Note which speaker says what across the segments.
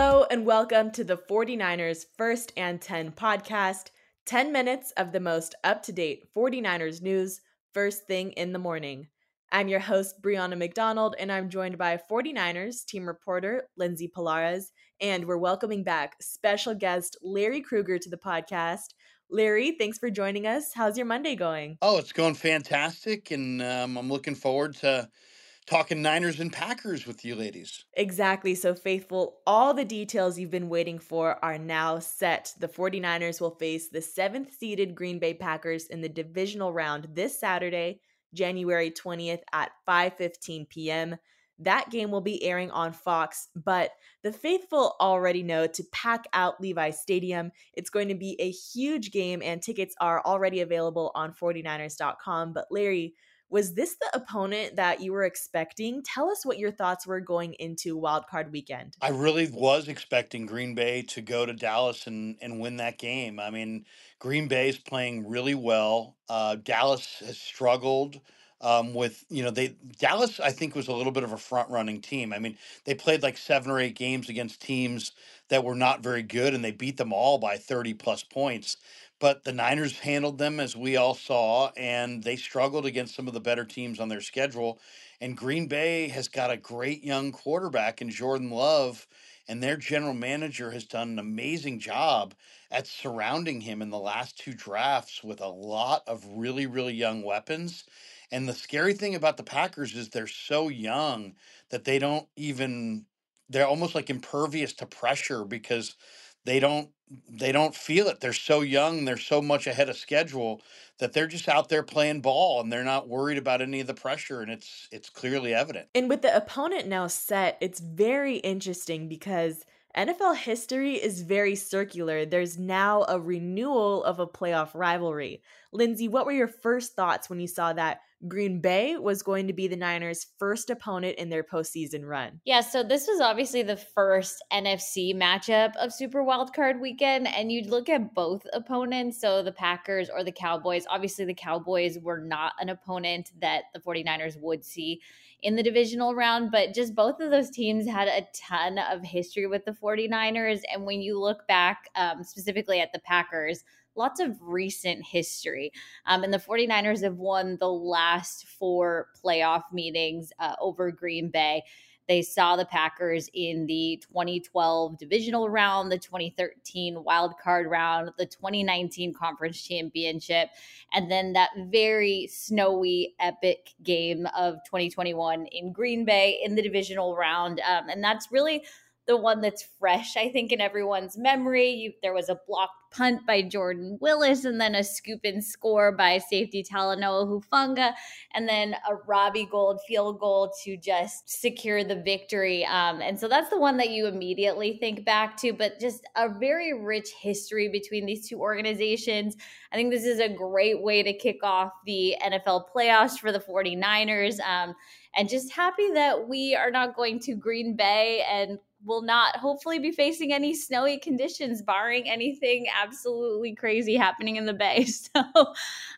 Speaker 1: Hello and welcome to the 49ers First and 10 podcast. 10 minutes of the most up to date 49ers news, first thing in the morning. I'm your host, Brianna McDonald, and I'm joined by 49ers team reporter, Lindsay Pallares, and we're welcoming back special guest Larry Krueger to the podcast. Larry, thanks for joining us. How's your Monday going?
Speaker 2: Oh, it's going fantastic, and um, I'm looking forward to talking Niners and Packers with you ladies.
Speaker 1: Exactly. So, faithful, all the details you've been waiting for are now set. The 49ers will face the seventh seeded Green Bay Packers in the divisional round this Saturday, January 20th at 5:15 p.m. That game will be airing on Fox, but the faithful already know to pack out Levi Stadium. It's going to be a huge game, and tickets are already available on 49ers.com. But, Larry, was this the opponent that you were expecting? Tell us what your thoughts were going into wildcard weekend.
Speaker 2: I really was expecting Green Bay to go to Dallas and, and win that game. I mean, Green Bay is playing really well. Uh, Dallas has struggled um, with you know they Dallas I think was a little bit of a front running team. I mean they played like seven or eight games against teams that were not very good and they beat them all by thirty plus points. But the Niners handled them as we all saw, and they struggled against some of the better teams on their schedule. And Green Bay has got a great young quarterback in Jordan Love, and their general manager has done an amazing job at surrounding him in the last two drafts with a lot of really, really young weapons. And the scary thing about the Packers is they're so young that they don't even, they're almost like impervious to pressure because they don't they don't feel it. They're so young, they're so much ahead of schedule that they're just out there playing ball and they're not worried about any of the pressure and it's it's clearly evident.
Speaker 1: And with the opponent now set, it's very interesting because NFL history is very circular. There's now a renewal of a playoff rivalry. Lindsay, what were your first thoughts when you saw that Green Bay was going to be the Niners' first opponent in their postseason run.
Speaker 3: Yeah, so this was obviously the first NFC matchup of Super Wildcard weekend, and you'd look at both opponents, so the Packers or the Cowboys. Obviously, the Cowboys were not an opponent that the 49ers would see in the divisional round, but just both of those teams had a ton of history with the 49ers. And when you look back um, specifically at the Packers, lots of recent history. Um, and the 49ers have won the last four playoff meetings uh, over Green Bay. They saw the Packers in the 2012 divisional round, the 2013 wild card round, the 2019 conference championship, and then that very snowy, epic game of 2021 in Green Bay in the divisional round. Um, and that's really the one that's fresh, I think, in everyone's memory. You, there was a blocked punt by Jordan Willis, and then a scoop and score by safety Talanoa Hufanga, and then a Robbie Gould field goal to just secure the victory. Um, and so that's the one that you immediately think back to, but just a very rich history between these two organizations. I think this is a great way to kick off the NFL playoffs for the 49ers. Um, and just happy that we are not going to Green Bay and will not hopefully be facing any snowy conditions, barring anything absolutely crazy happening in the Bay. So,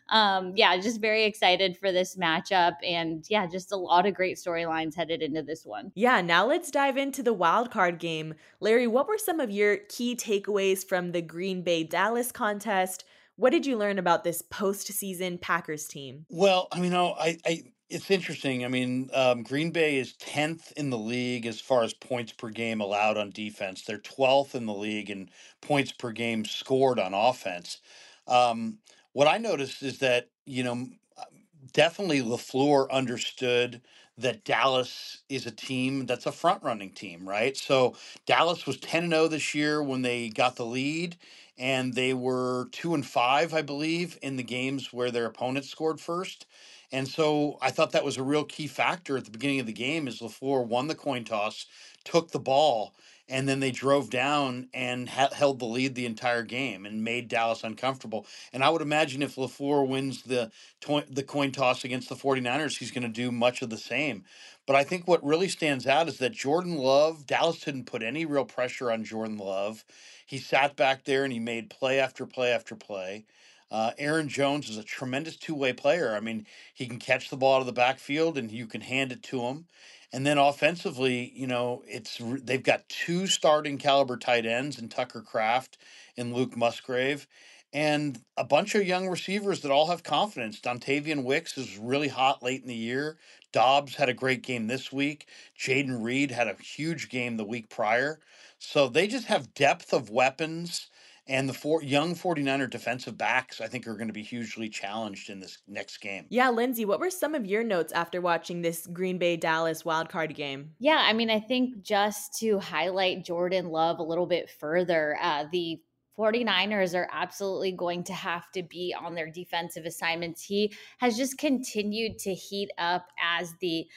Speaker 3: um, yeah, just very excited for this matchup. And yeah, just a lot of great storylines headed into this one.
Speaker 1: Yeah, now let's dive into the wild card game. Larry, what were some of your key takeaways from the Green Bay Dallas contest? What did you learn about this postseason Packers team?
Speaker 2: Well, I mean, I, I it's interesting. I mean, um, Green Bay is 10th in the league as far as points per game allowed on defense. They're 12th in the league in points per game scored on offense. Um, what I noticed is that, you know, uh, definitely LaFleur understood that Dallas is a team that's a front running team, right? So Dallas was 10 0 this year when they got the lead, and they were 2 and 5, I believe, in the games where their opponents scored first. And so I thought that was a real key factor at the beginning of the game is LaFleur won the coin toss, took the ball, and then they drove down and ha- held the lead the entire game and made Dallas uncomfortable. And I would imagine if LaFleur wins the to- the coin toss against the 49ers, he's going to do much of the same. But I think what really stands out is that Jordan Love, Dallas didn't put any real pressure on Jordan Love. He sat back there and he made play after play after play. Uh, Aaron Jones is a tremendous two way player. I mean, he can catch the ball out of the backfield and you can hand it to him. And then offensively, you know, it's they've got two starting caliber tight ends in Tucker Kraft and Luke Musgrave, and a bunch of young receivers that all have confidence. Dontayvion Wicks is really hot late in the year. Doubs had a great game this week. Jayden Reed had a huge game the week prior. So they just have depth of weapons and the four young 49er defensive backs, I think, are going to be hugely challenged in this next game.
Speaker 1: Yeah, Lindsay, what were some of your notes after watching this Green Bay Dallas wildcard game?
Speaker 3: Yeah, I mean, I think just to highlight Jordan Love a little bit further, uh, the 49ers are absolutely going to have to be on their defensive assignments. He has just continued to heat up as the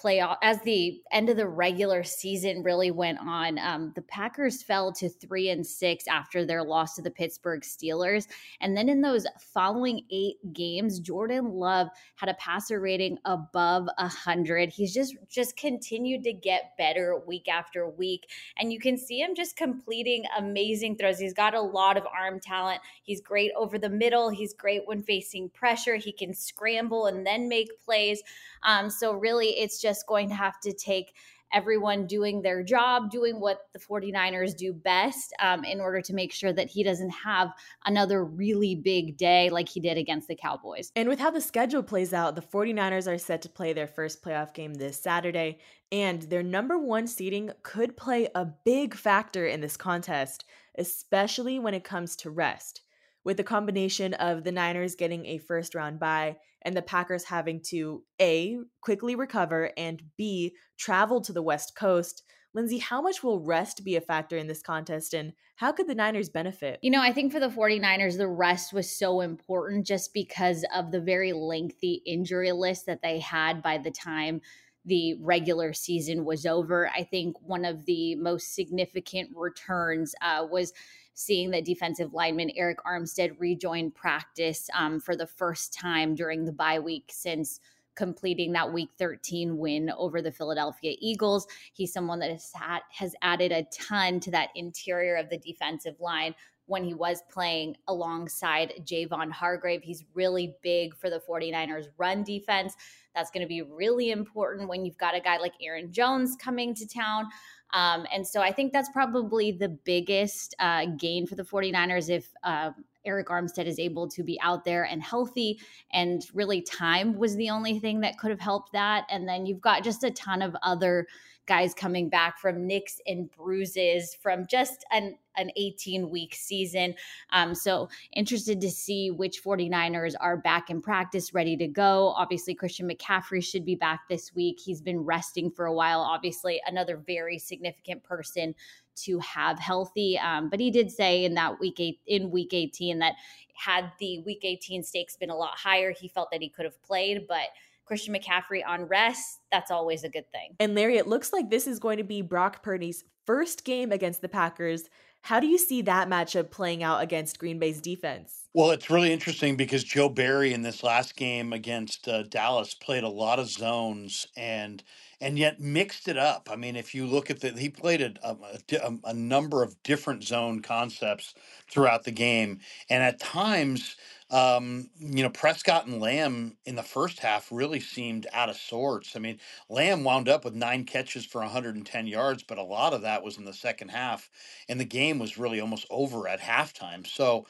Speaker 3: playoff as the end of the regular season really went on um, the packers fell to three and six after their loss to the pittsburgh steelers. And then in those following eight games jordan love had a passer rating above a hundred. He's just just continued to get better week after week. And you can see him just completing amazing throws. He's got a lot of arm talent. He's great over the middle. He's great when facing pressure. He can scramble and then make plays. Um, so really, it's just going to have to take everyone doing their job, doing what the 49ers do best um, in order to make sure that he doesn't have another really big day like he did against the Cowboys.
Speaker 1: And with how the schedule plays out, the 49ers are set to play their first playoff game this Saturday, and their number one seeding could play a big factor in this contest, especially when it comes to rest with the combination of the Niners getting a first round bye and the Packers having to A, quickly recover, and B, travel to the West Coast. Lindsay, how much will rest be a factor in this contest and how could the Niners benefit?
Speaker 3: You know, I think for the 49ers, the rest was so important just because of the very lengthy injury list that they had by the time the regular season was over. I think one of the most significant returns uh, was seeing that defensive lineman Arik Armstead rejoin practice um, for the first time during the bye week since completing that week 13 win over the Philadelphia Eagles. He's someone that has, had, has added a ton to that interior of the defensive line when he was playing alongside Javon Hargrave. He's really big for the 49ers run defense. That's going to be really important when you've got a guy like Aaron Jones coming to town. Um, and so I think that's probably the biggest uh, gain for the 49ers if uh, Arik Armstead is able to be out there and healthy. And really, time was the only thing that could have helped that. And then you've got just a ton of other guys coming back from nicks and bruises from just an an 18 week season. Um, so interested to see which 49ers are back in practice, ready to go. Obviously, Christian McCaffrey should be back this week. He's been resting for a while. Obviously, another very significant person to have healthy. Um, but he did say in that week eight, in week 18 that had the week 18 stakes been a lot higher, he felt that he could have played, but Christian McCaffrey on rest, that's always a good thing.
Speaker 1: And Larry, it looks like this is going to be Brock Purdy's first game against the Packers. How do you see that matchup playing out against Green Bay's defense?
Speaker 2: Well, it's really interesting because Joe Barry in this last game against uh, Dallas played a lot of zones and and yet mixed it up. I mean, if you look at the, he played a, a, a, a number of different zone concepts throughout the game, and at times, um, you know, Prescott and Lamb in the first half really seemed out of sorts. I mean, Lamb wound up with nine catches for 110 yards, but a lot of that was in the second half, and the game was really almost over at halftime. So,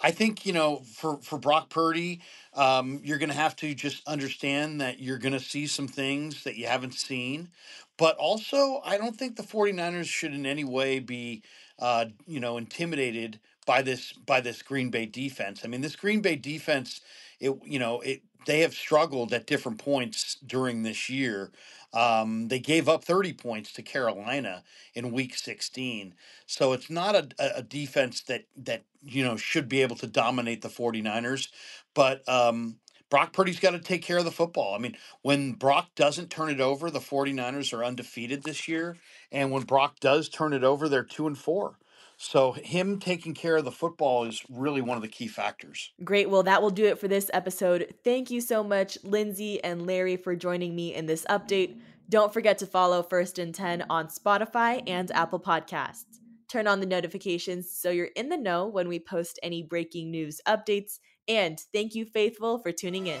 Speaker 2: I think you know for for Brock Purdy, um, you're going to have to just understand that you're going to see some things that you haven't seen, but also I don't think the 49ers should in any way be uh, you know intimidated by this by this Green Bay defense. I mean, this Green Bay defense, it you know it they have struggled at different points during this year. Um, they gave up 30 points to Carolina in Week 16, so it's not a, a defense that that you know should be able to dominate the 49ers. But um, Brock Purdy's got to take care of the football. I mean, when Brock doesn't turn it over, the 49ers are undefeated this year, and when Brock does turn it over, they're two and four. So him taking care of the football is really one of the key factors.
Speaker 1: Great. Well, that will do it for this episode. Thank you so much, Lindsay and Larry, for joining me in this update. Don't forget to follow First and 10 on Spotify and Apple Podcasts. Turn on the notifications so you're in the know when we post any breaking news updates. And thank you, Faithful, for tuning in.